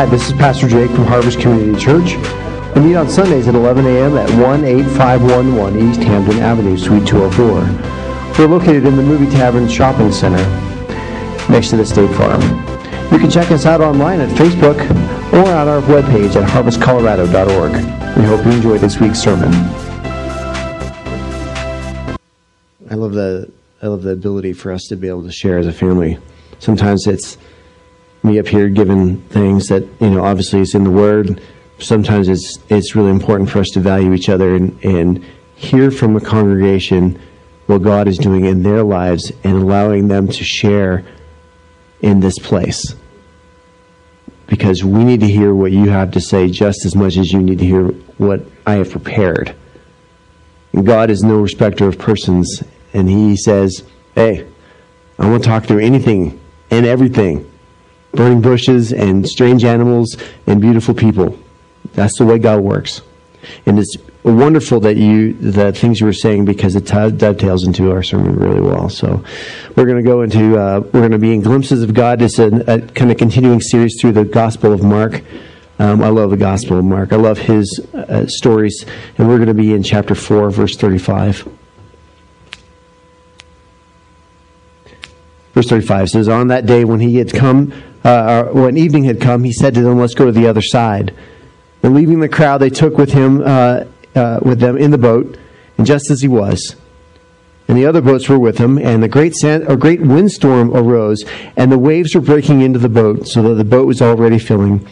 Hi, this is Pastor Jake from Harvest Community Church. We meet on Sundays at 11 a.m. at 18511 East Hampton Avenue, Suite 204. We're located in the Movie Tavern Shopping Center next to the State Farm. You can check us out online at Facebook or on our webpage at harvestcolorado.org. We hope you enjoy this week's sermon. I love the I love the ability for us to be able to share as a family. Sometimes it's me up here giving things that you know obviously it's in the Word. Sometimes it's it's really important for us to value each other and, and hear from a congregation what God is doing in their lives and allowing them to share in this place. Because we need to hear what you have to say just as much as you need to hear what I have prepared. And God is no respecter of persons, and He says, Hey, I want to talk through anything and everything burning bushes and strange animals and beautiful people. That's the way God works. And it's wonderful that you the things you were saying because it t- dovetails into our sermon really well. So we're going to go into uh, we're going to be in glimpses of God. It's a, a, kind of continuing series through the Gospel of Mark. Um, I love the Gospel of Mark. I love his uh, stories, and we're going to be in chapter four, verse thirty-five. Verse 35 says, On that day when he had come, uh, when evening had come, he said to them, Let's go to the other side. And leaving the crowd, they took with him, uh, uh, with them in the boat, and just as he was. And the other boats were with him, and a great sand, a great windstorm arose, and the waves were breaking into the boat, so that the boat was already filling.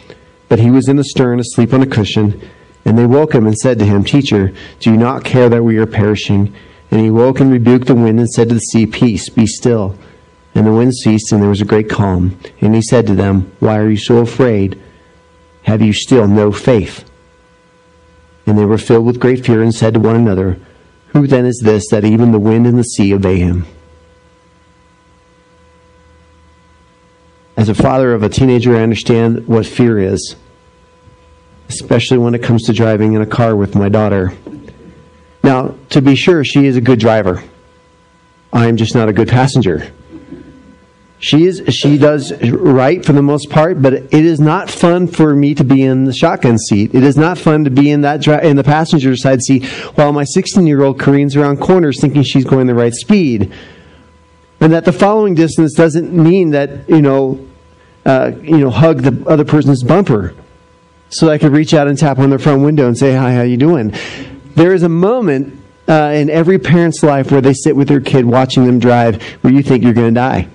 But he was in the stern, asleep on a cushion. And they woke him and said to him, Teacher, do you not care that we are perishing? And he woke and rebuked the wind and said to the sea, Peace, be still. And the wind ceased, and there was a great calm. And he said to them, Why are you so afraid? Have you still no faith? And they were filled with great fear and said to one another, Who then is this that even the wind and the sea obey him? As a father of a teenager, I understand what fear is, especially when it comes to driving in a car with my daughter. Now, to be sure, she is a good driver. I am just not a good passenger. She is she does right for the most part, but it is not fun for me to be in the shotgun seat. It is not fun to be in that in the passenger side seat while my 16 year old careens around corners thinking she's going the right speed, and that the following distance doesn't mean that you know uh, you know hug the other person's bumper, so I could reach out and tap on their front window and say hi, how you doing? There is a moment uh, in every parent's life where they sit with their kid watching them drive where you think you're going to die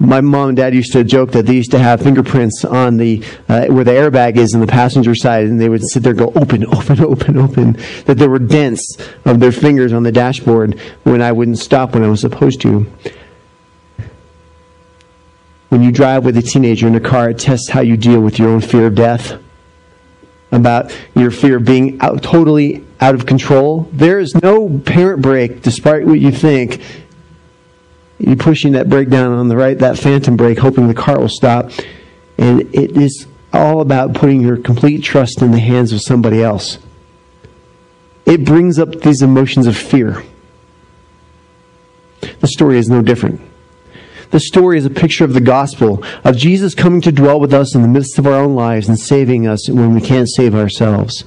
my mom and dad used to joke that they used to have fingerprints on the uh, where the airbag is in the passenger side, and they would sit there and go open, open, open, open. That there were dents of their fingers on the dashboard when I wouldn't stop when I was supposed to. When you drive with a teenager in a car, it tests how you deal with your own fear of death, about your fear of being out, totally out of control. There is no parent brake, despite what you think, you're pushing that brake down on the right, that phantom brake, hoping the car will stop. And it is all about putting your complete trust in the hands of somebody else. It brings up these emotions of fear. The story is no different. The story is a picture of the gospel, of Jesus coming to dwell with us in the midst of our own lives and saving us when we can't save ourselves.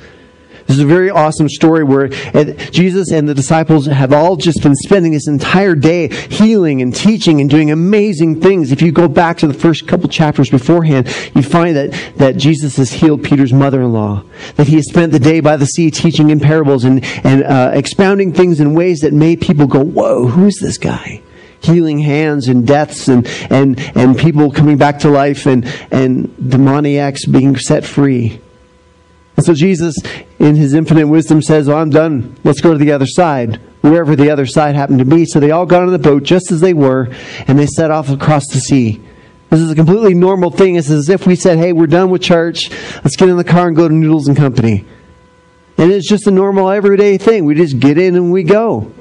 This is a very awesome story where Jesus and the disciples have all just been spending this entire day healing and teaching and doing amazing things. If you go back to the first couple chapters beforehand, you find that, that Jesus has healed Peter's mother-in-law, that he has spent the day by the sea teaching in parables and, and uh, expounding things in ways that made people go, whoa, who's this guy? healing hands and deaths and, and, and people coming back to life and, and demoniacs being set free. And so Jesus, in his infinite wisdom, says, Oh, I'm done. Let's go to the other side, wherever the other side happened to be. So they all got on the boat just as they were, and they set off across the sea. This is a completely normal thing. It's as if we said, Hey, we're done with church. Let's get in the car and go to Noodles and Company. And it's just a normal, everyday thing. We just get in and we go.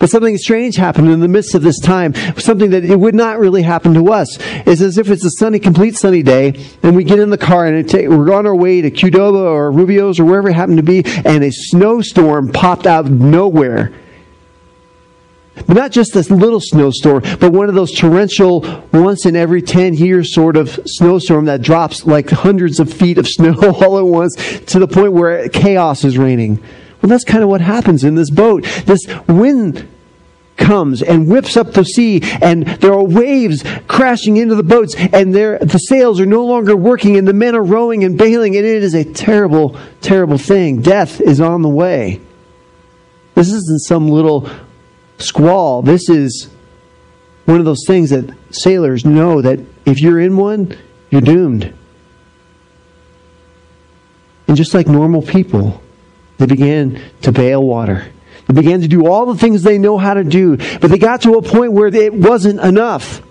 But something strange happened in the midst of this time, something that it would not really happen to us. It's as if it's a sunny, complete sunny day, and we get in the car and we're on our way to Qdoba or Rubio's or wherever it happened to be, and a snowstorm popped out of nowhere. But not just this little snowstorm, but one of those torrential, once in every 10 years sort of snowstorm that drops like hundreds of feet of snow all at once to the point where chaos is reigning. Well, that's kind of what happens in this boat. This wind comes and whips up the sea and there are waves crashing into the boats and the sails are no longer working and the men are rowing and bailing and it is a terrible, terrible thing. Death is on the way. This isn't some little squall. This is one of those things that sailors know that if you're in one, you're doomed. And just like normal people, they began to bail water. They began to do all the things they know how to do, but they got to a point where it wasn't enough.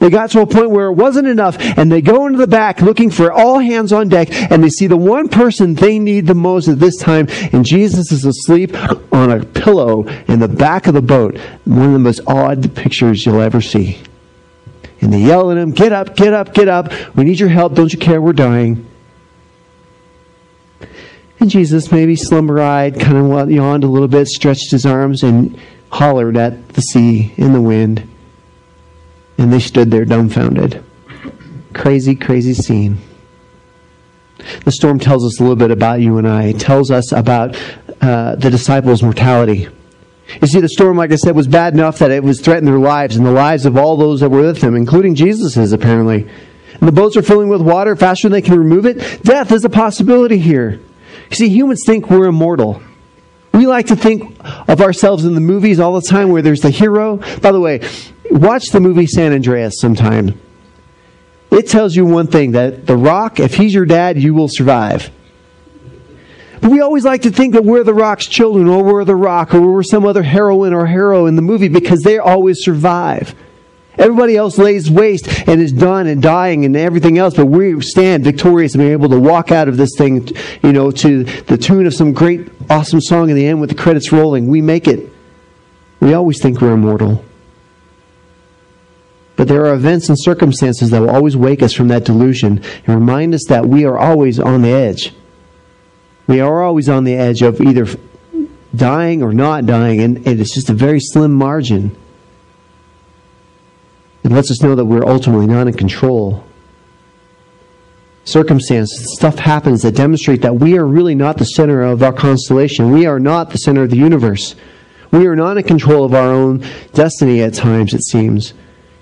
They got to a point where it wasn't enough, and they go into the back looking for all hands on deck, and they see the one person they need the most at this time, and Jesus is asleep on a pillow in the back of the boat. One of the most odd pictures you'll ever see. And they yell at him, Get up, get up, get up. We need your help. Don't you care? We're dying. And Jesus maybe slumber-eyed, kind of yawned a little bit, stretched his arms, and hollered at the sea and the wind. And they stood there dumbfounded. Crazy, crazy scene. The storm tells us a little bit about you and I. It tells us about uh, the disciples' mortality. You see, the storm, like I said, was bad enough that it was threatening their lives and the lives of all those that were with them, including Jesus's, apparently. And the boats are filling with water faster than they can remove it. Death is a possibility here. See, humans think we're immortal. We like to think of ourselves in the movies all the time where there's the hero. By the way, watch the movie San Andreas sometime. It tells you one thing that The Rock, if he's your dad, you will survive. But we always like to think that we're the Rock's children, or we're the Rock, or we're some other heroine or hero in the movie because they always survive. Everybody else lays waste and is done and dying and everything else, but we stand victorious and be able to walk out of this thing, you know, to the tune of some great, awesome song in the end with the credits rolling. We make it. We always think we're immortal. But there are events and circumstances that will always wake us from that delusion and remind us that we are always on the edge. We are always on the edge of either dying or not dying, and it's just a very slim margin. It lets us know that we're ultimately not in control. Circumstances, stuff happens that demonstrate that we are really not the center of our constellation. We are not the center of the universe. We are not in control of our own destiny at times, it seems.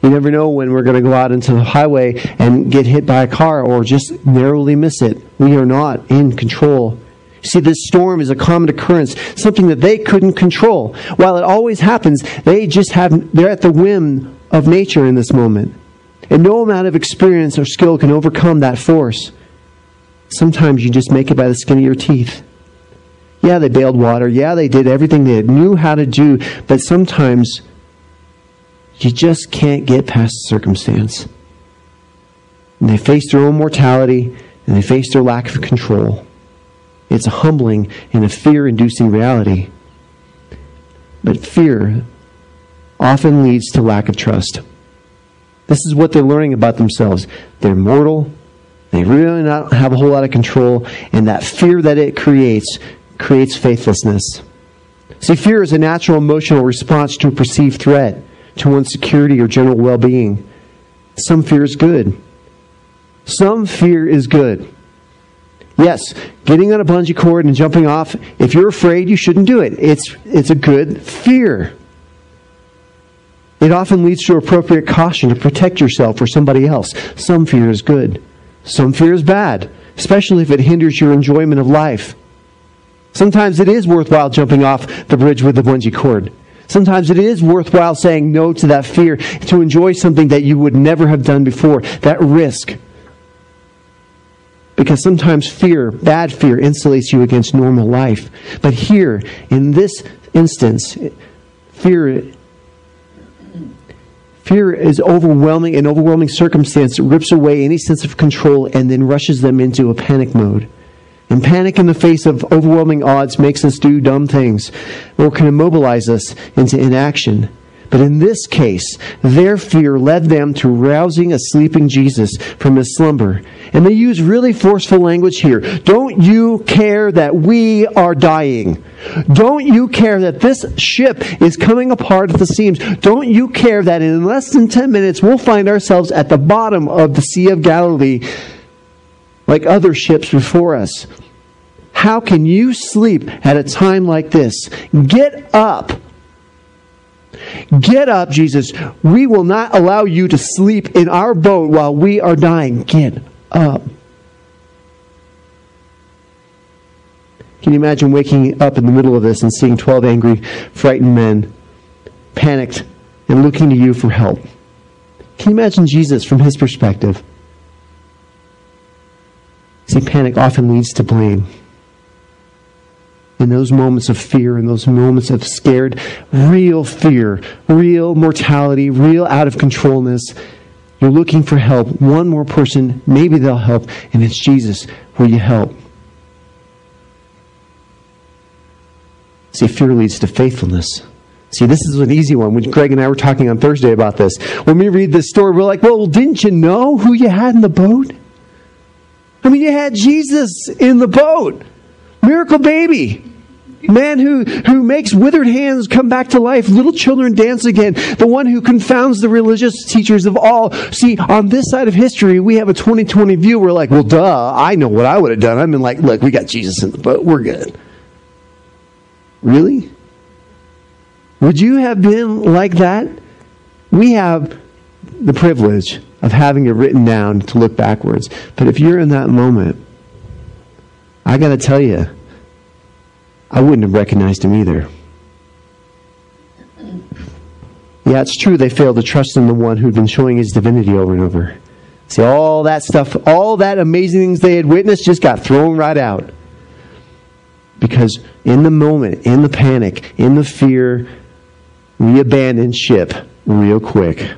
You never know when we're going to go out into the highway and get hit by a car or just narrowly miss it. We are not in control. See, this storm is a common occurrence, something that they couldn't control. While it always happens, they just have, they're at the whim of nature in this moment. And no amount of experience or skill can overcome that force. Sometimes you just make it by the skin of your teeth. Yeah, they bailed water. Yeah, they did everything they knew how to do. But sometimes you just can't get past circumstance. And they face their own mortality and they face their lack of control. It's a humbling and a fear inducing reality. But fear often leads to lack of trust. This is what they're learning about themselves. They're mortal. They really not have a whole lot of control, and that fear that it creates creates faithlessness. See, fear is a natural emotional response to a perceived threat, to one's security or general well being. Some fear is good. Some fear is good. Yes, getting on a bungee cord and jumping off, if you're afraid, you shouldn't do it. It's, it's a good fear. It often leads to appropriate caution to protect yourself or somebody else. Some fear is good, some fear is bad, especially if it hinders your enjoyment of life. Sometimes it is worthwhile jumping off the bridge with the bungee cord. Sometimes it is worthwhile saying no to that fear to enjoy something that you would never have done before, that risk. Because sometimes fear, bad fear, insulates you against normal life. But here, in this instance, fear Fear is overwhelming, an overwhelming circumstance that rips away any sense of control and then rushes them into a panic mode. And panic in the face of overwhelming odds makes us do dumb things or can immobilize us into inaction. But in this case, their fear led them to rousing a sleeping Jesus from his slumber. And they use really forceful language here. Don't you care that we are dying? Don't you care that this ship is coming apart at the seams? Don't you care that in less than 10 minutes we'll find ourselves at the bottom of the Sea of Galilee like other ships before us? How can you sleep at a time like this? Get up. Get up, Jesus. We will not allow you to sleep in our boat while we are dying. Get up. Can you imagine waking up in the middle of this and seeing 12 angry, frightened men, panicked, and looking to you for help? Can you imagine Jesus from his perspective? See, panic often leads to blame in those moments of fear, in those moments of scared, real fear, real mortality, real out of controlness, you're looking for help. One more person, maybe they'll help, and it's Jesus. Will you help? See, fear leads to faithfulness. See, this is an easy one. When Greg and I were talking on Thursday about this, when we read this story, we're like, well, didn't you know who you had in the boat? I mean, you had Jesus in the boat. Miracle baby man who, who makes withered hands come back to life, little children dance again, the one who confounds the religious teachers of all. See, on this side of history, we have a 2020 view. We're like, well, duh, I know what I would have done. I've been like, look, we got Jesus in the boat. We're good. Really? Would you have been like that? We have the privilege of having it written down to look backwards. But if you're in that moment, I got to tell you, I wouldn't have recognized him either. Yeah, it's true they failed to trust in the one who'd been showing his divinity over and over. See, all that stuff, all that amazing things they had witnessed just got thrown right out. Because in the moment, in the panic, in the fear, we abandoned ship real quick.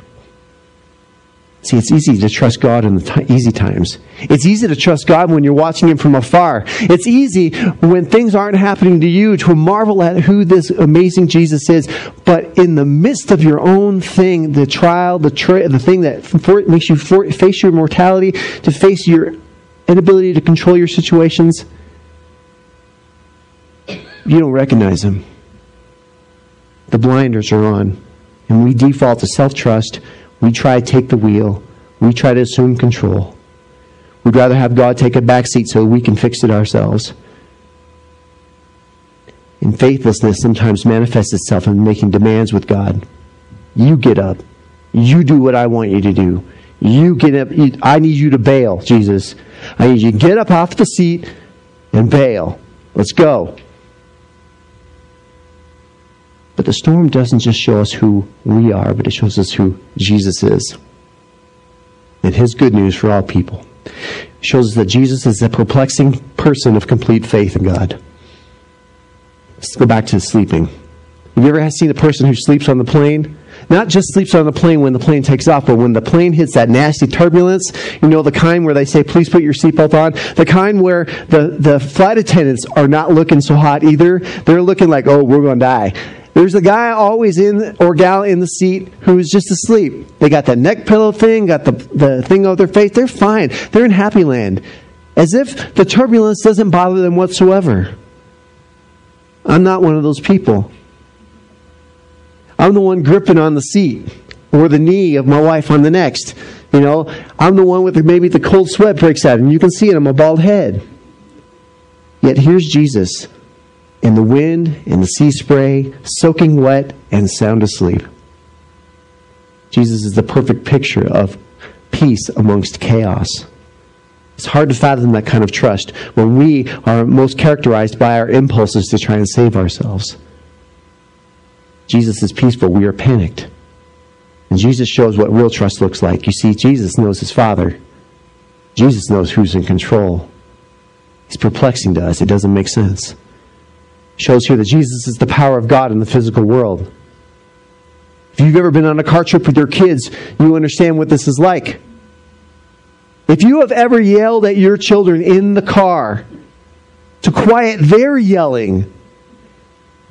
See, it's easy to trust God in the t- easy times. It's easy to trust God when you're watching Him from afar. It's easy when things aren't happening to you to marvel at who this amazing Jesus is. But in the midst of your own thing, the trial, the, tra- the thing that for- makes you for- face your mortality, to face your inability to control your situations, you don't recognize Him. The blinders are on. And we default to self trust we try to take the wheel. We try to assume control. We'd rather have God take a back seat so we can fix it ourselves. And faithlessness sometimes manifests itself in making demands with God. You get up. You do what I want you to do. You get up. I need you to bail, Jesus. I need you to get up off the seat and bail. Let's go. But the storm doesn't just show us who we are, but it shows us who Jesus is. And his good news for all people. It shows us that Jesus is a perplexing person of complete faith in God. Let's go back to sleeping. Have you ever seen a person who sleeps on the plane? Not just sleeps on the plane when the plane takes off, but when the plane hits that nasty turbulence, you know, the kind where they say, please put your seatbelt on, the kind where the, the flight attendants are not looking so hot either. They're looking like, oh, we're going to die. There's a guy always in or gal in the seat who's just asleep. They got that neck pillow thing, got the, the thing over their face. They're fine. They're in happy land. As if the turbulence doesn't bother them whatsoever. I'm not one of those people. I'm the one gripping on the seat or the knee of my wife on the next. You know, I'm the one with the, maybe the cold sweat breaks out and you can see it on my bald head. Yet here's Jesus in the wind, in the sea spray, soaking wet, and sound asleep. Jesus is the perfect picture of peace amongst chaos. It's hard to fathom that kind of trust when we are most characterized by our impulses to try and save ourselves. Jesus is peaceful. We are panicked. And Jesus shows what real trust looks like. You see, Jesus knows his Father. Jesus knows who's in control. It's perplexing to us. It doesn't make sense shows here that Jesus is the power of God in the physical world. If you've ever been on a car trip with your kids, you understand what this is like. If you have ever yelled at your children in the car to quiet their yelling,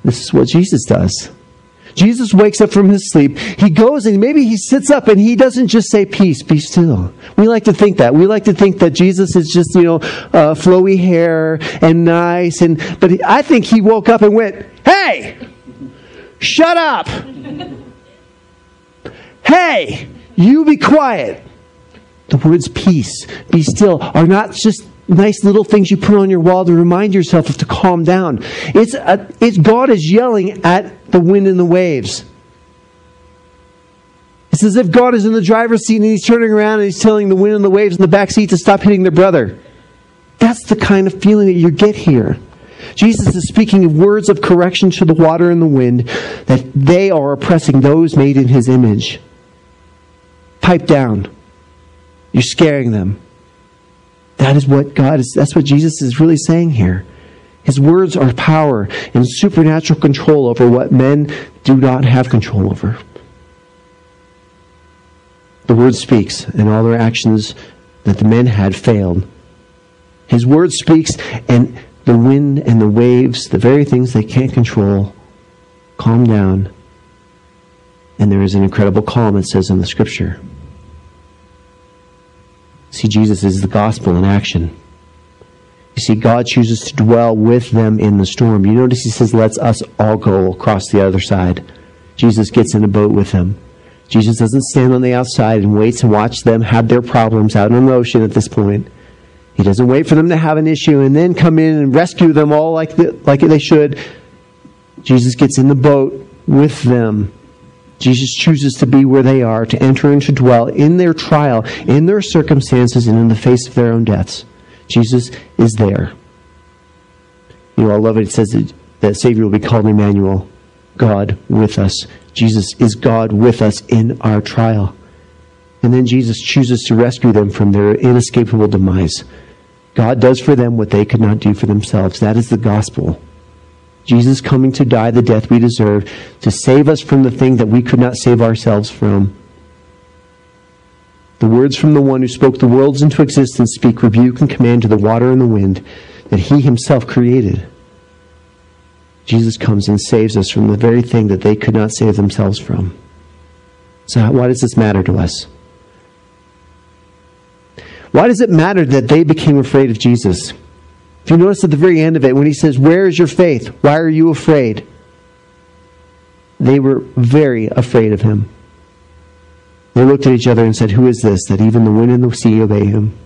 this is what Jesus does. Jesus wakes up from his sleep. He goes and maybe he sits up and he doesn't just say, Peace, be still. We like to think that. We like to think that Jesus is just, you know, uh, flowy hair and nice. And, but I think he woke up and went, Hey, shut up. hey, you be quiet. The words peace, be still, are not just nice little things you put on your wall to remind yourself to calm down. It's, a, it's God is yelling at the wind and the waves. It's as if God is in the driver's seat and he's turning around and he's telling the wind and the waves in the back seat to stop hitting their brother. That's the kind of feeling that you get here. Jesus is speaking words of correction to the water and the wind that they are oppressing those made in his image. Pipe down. You're scaring them. That is what God is, that's what Jesus is really saying here. His words are power and supernatural control over what men do not have control over. The word speaks, and all their actions that the men had failed. His word speaks, and the wind and the waves, the very things they can't control, calm down. And there is an incredible calm, it says in the scripture. See, Jesus is the gospel in action. You see, God chooses to dwell with them in the storm. You notice he says, let's us all go across the other side. Jesus gets in a boat with them. Jesus doesn't stand on the outside and waits and watch them have their problems out in the ocean at this point. He doesn't wait for them to have an issue and then come in and rescue them all like, the, like they should. Jesus gets in the boat with them Jesus chooses to be where they are, to enter and to dwell in their trial, in their circumstances, and in the face of their own deaths. Jesus is there. You know, I love it. It says that, that Savior will be called Emmanuel, God with us. Jesus is God with us in our trial. And then Jesus chooses to rescue them from their inescapable demise. God does for them what they could not do for themselves. That is the gospel. Jesus coming to die the death we deserve, to save us from the thing that we could not save ourselves from. The words from the one who spoke the worlds into existence speak rebuke and command to the water and the wind that he himself created. Jesus comes and saves us from the very thing that they could not save themselves from. So, why does this matter to us? Why does it matter that they became afraid of Jesus? If you notice at the very end of it, when he says, Where is your faith? Why are you afraid? They were very afraid of him. They looked at each other and said, Who is this that even the wind and the sea obey him?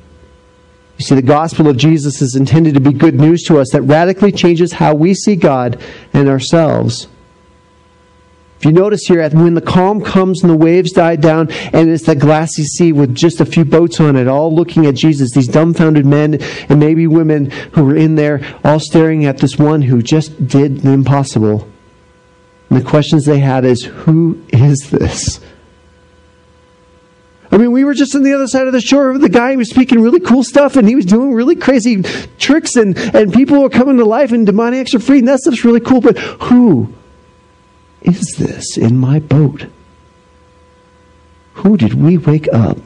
You see, the gospel of Jesus is intended to be good news to us that radically changes how we see God and ourselves. If you notice here, when the calm comes and the waves die down, and it's the glassy sea with just a few boats on it, all looking at Jesus, these dumbfounded men and maybe women who were in there, all staring at this one who just did the impossible. And the questions they had is, Who is this? I mean, we were just on the other side of the shore. The guy was speaking really cool stuff and he was doing really crazy tricks and, and people were coming to life and demoniacs are free and that stuff's really cool. But who is this in my boat? Who did we wake up?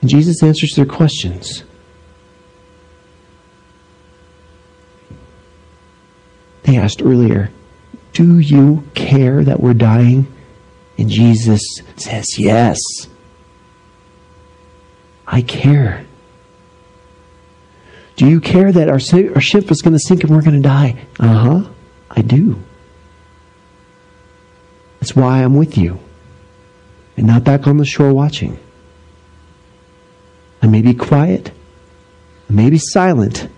And Jesus answers their questions. They asked earlier, Do you care that we're dying? And Jesus says, Yes. I care. Do you care that our, our ship is going to sink and we're going to die? Uh huh. I do. That's why I'm with you and not back on the shore watching. I may be quiet, I may be silent,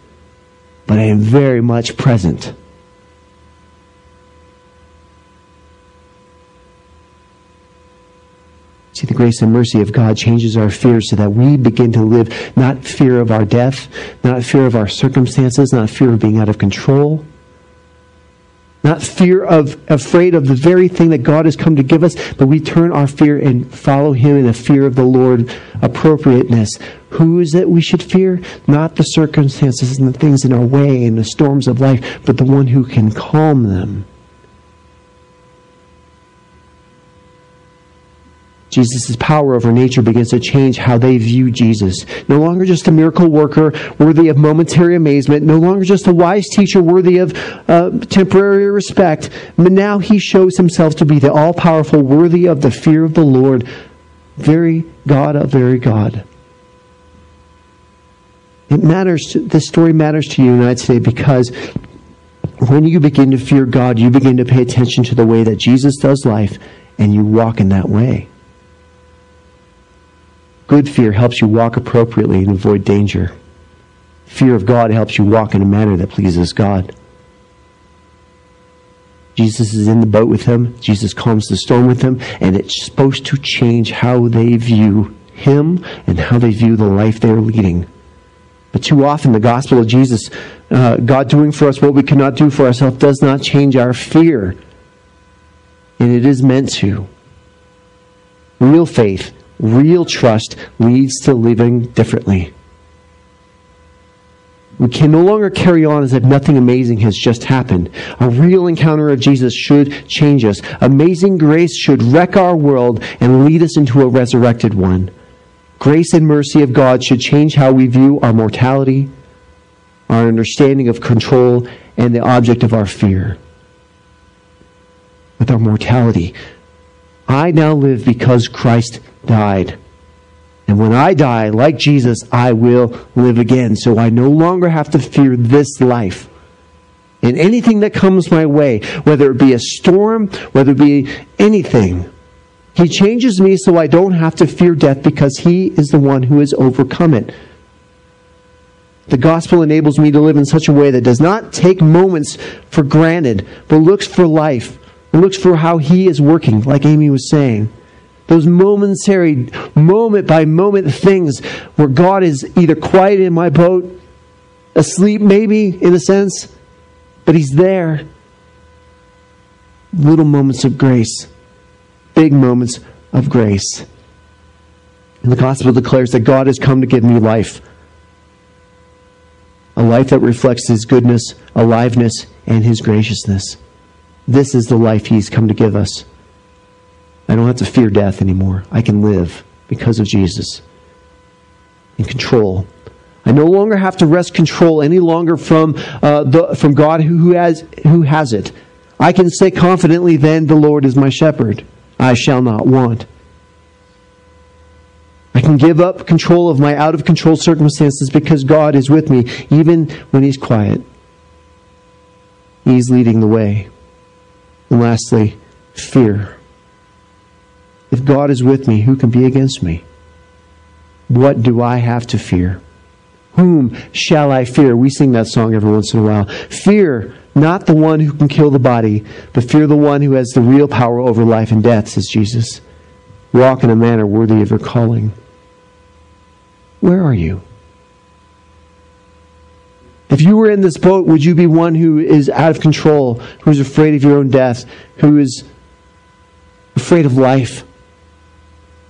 but I am very much present. See, the grace and mercy of God changes our fears so that we begin to live not fear of our death, not fear of our circumstances, not fear of being out of control, not fear of afraid of the very thing that God has come to give us, but we turn our fear and follow Him in the fear of the Lord, appropriateness. Who is it we should fear? Not the circumstances and the things in our way and the storms of life, but the one who can calm them. Jesus' power over nature begins to change how they view Jesus. No longer just a miracle worker worthy of momentary amazement, no longer just a wise teacher worthy of uh, temporary respect, but now he shows himself to be the all powerful, worthy of the fear of the Lord, very God of very God. It matters, to, this story matters to you and I today because when you begin to fear God, you begin to pay attention to the way that Jesus does life and you walk in that way. Good fear helps you walk appropriately and avoid danger. Fear of God helps you walk in a manner that pleases God. Jesus is in the boat with him. Jesus calms the storm with him. And it's supposed to change how they view him and how they view the life they're leading. But too often, the gospel of Jesus, uh, God doing for us what we cannot do for ourselves, does not change our fear. And it is meant to. Real faith Real trust leads to living differently. We can no longer carry on as if nothing amazing has just happened. A real encounter of Jesus should change us. Amazing grace should wreck our world and lead us into a resurrected one. Grace and mercy of God should change how we view our mortality, our understanding of control, and the object of our fear. With our mortality, I now live because Christ died. And when I die, like Jesus, I will live again. So I no longer have to fear this life. And anything that comes my way, whether it be a storm, whether it be anything, He changes me so I don't have to fear death because He is the one who has overcome it. The gospel enables me to live in such a way that does not take moments for granted, but looks for life looks for how He is working, like Amy was saying. Those momentary, moment by moment things where God is either quiet in my boat, asleep maybe, in a sense, but He's there. Little moments of grace, big moments of grace. And the gospel declares that God has come to give me life. A life that reflects His goodness, aliveness, and His graciousness. This is the life He's come to give us. I don't have to fear death anymore. I can live because of Jesus. In control. I no longer have to wrest control any longer from, uh, the, from God who, who, has, who has it. I can say confidently, then, the Lord is my shepherd. I shall not want. I can give up control of my out of control circumstances because God is with me, even when He's quiet. He's leading the way. And lastly, fear. If God is with me, who can be against me? What do I have to fear? Whom shall I fear? We sing that song every once in a while. Fear not the one who can kill the body, but fear the one who has the real power over life and death, says Jesus. Walk in a manner worthy of your calling. Where are you? If you were in this boat, would you be one who is out of control, who is afraid of your own death, who is afraid of life?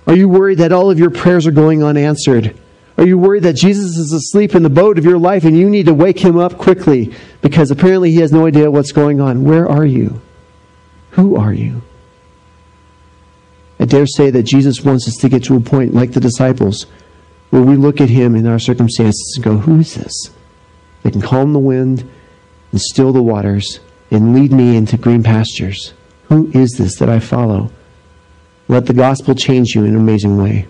Are you worried that all of your prayers are going unanswered? Are you worried that Jesus is asleep in the boat of your life and you need to wake him up quickly because apparently he has no idea what's going on? Where are you? Who are you? I dare say that Jesus wants us to get to a point like the disciples where we look at him in our circumstances and go, Who is this? They can calm the wind and still the waters and lead me into green pastures. Who is this that I follow? Let the gospel change you in an amazing way.